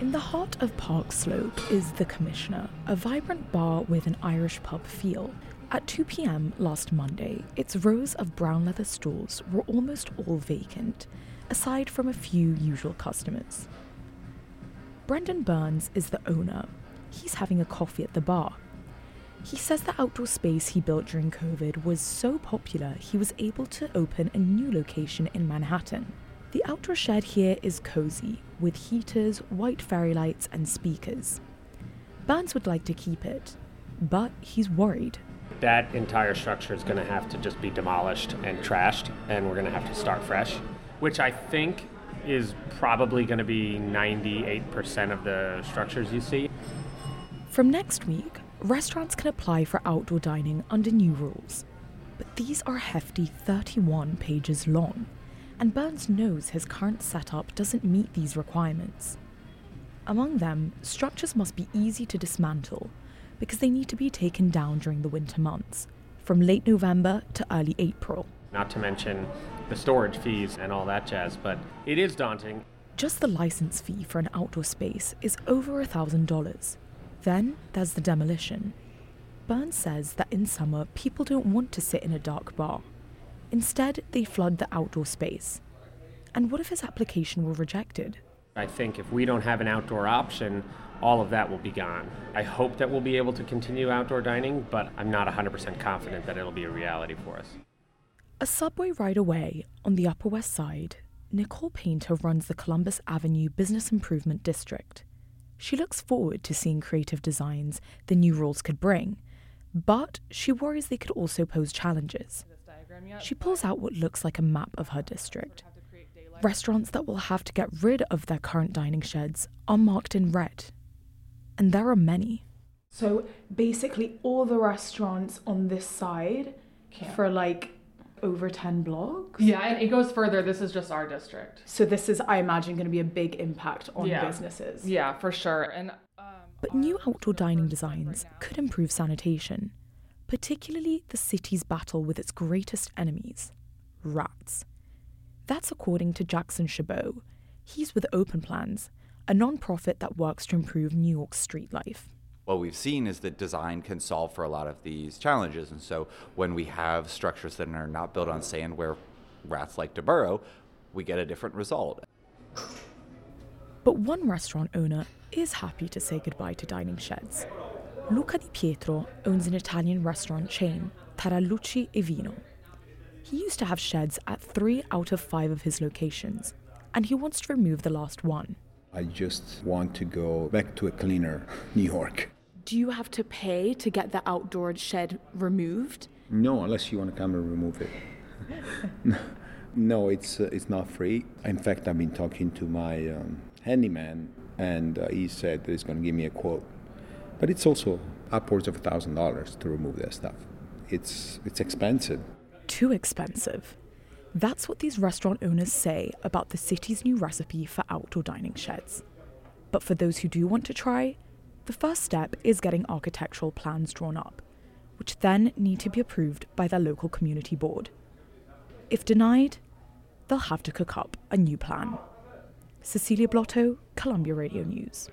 In the heart of Park Slope is The Commissioner, a vibrant bar with an Irish pub feel. At 2 pm last Monday, its rows of brown leather stools were almost all vacant, aside from a few usual customers. Brendan Burns is the owner. He's having a coffee at the bar. He says the outdoor space he built during COVID was so popular he was able to open a new location in Manhattan. The outdoor shed here is cozy, with heaters, white fairy lights, and speakers. Burns would like to keep it, but he's worried. That entire structure is going to have to just be demolished and trashed, and we're going to have to start fresh, which I think is probably going to be 98% of the structures you see. From next week, restaurants can apply for outdoor dining under new rules. But these are hefty 31 pages long, and Burns knows his current setup doesn't meet these requirements. Among them, structures must be easy to dismantle because they need to be taken down during the winter months, from late November to early April. Not to mention the storage fees and all that jazz, but it is daunting. Just the license fee for an outdoor space is over a $1,000. Then there's the demolition. Burns says that in summer, people don't want to sit in a dark bar. Instead, they flood the outdoor space. And what if his application were rejected? I think if we don't have an outdoor option, all of that will be gone. I hope that we'll be able to continue outdoor dining, but I'm not 100% confident that it'll be a reality for us. A subway ride away on the Upper West Side, Nicole Painter runs the Columbus Avenue Business Improvement District. She looks forward to seeing creative designs the new rules could bring, but she worries they could also pose challenges. She pulls out what looks like a map of her district. Restaurants that will have to get rid of their current dining sheds are marked in red. And there are many. So basically, all the restaurants on this side for like over 10 blocks. Yeah, and it goes further. This is just our district. So this is, I imagine, going to be a big impact on Yeah. businesses. Yeah, for sure. And um, But new outdoor dining designs could improve sanitation, particularly the city's battle with its greatest enemies rats. That's according to Jackson Chabot. He's with Open Plans, a non profit that works to improve New York's street life. what we've seen is that design can solve for a lot of these challenges. And so when we have structures that are not built on sand where rats like to burrow, we get a different result. But one restaurant owner is happy to say goodbye to dining sheds. Luca Di Pietro owns an Italian restaurant chain, Tarallucci e Vino. He used to have sheds at three out of five of his locations, and he wants to remove the last one. I just want to go back to a cleaner New York. Do you have to pay to get the outdoor shed removed? No, unless you want to come and remove it. no, it's uh, it's not free. In fact, I've been talking to my um, handyman, and uh, he said that he's going to give me a quote. But it's also upwards of a thousand dollars to remove that stuff. It's it's expensive. Too expensive. That's what these restaurant owners say about the city's new recipe for outdoor dining sheds. But for those who do want to try, the first step is getting architectural plans drawn up, which then need to be approved by their local community board. If denied, they'll have to cook up a new plan. Cecilia Blotto, Columbia Radio News.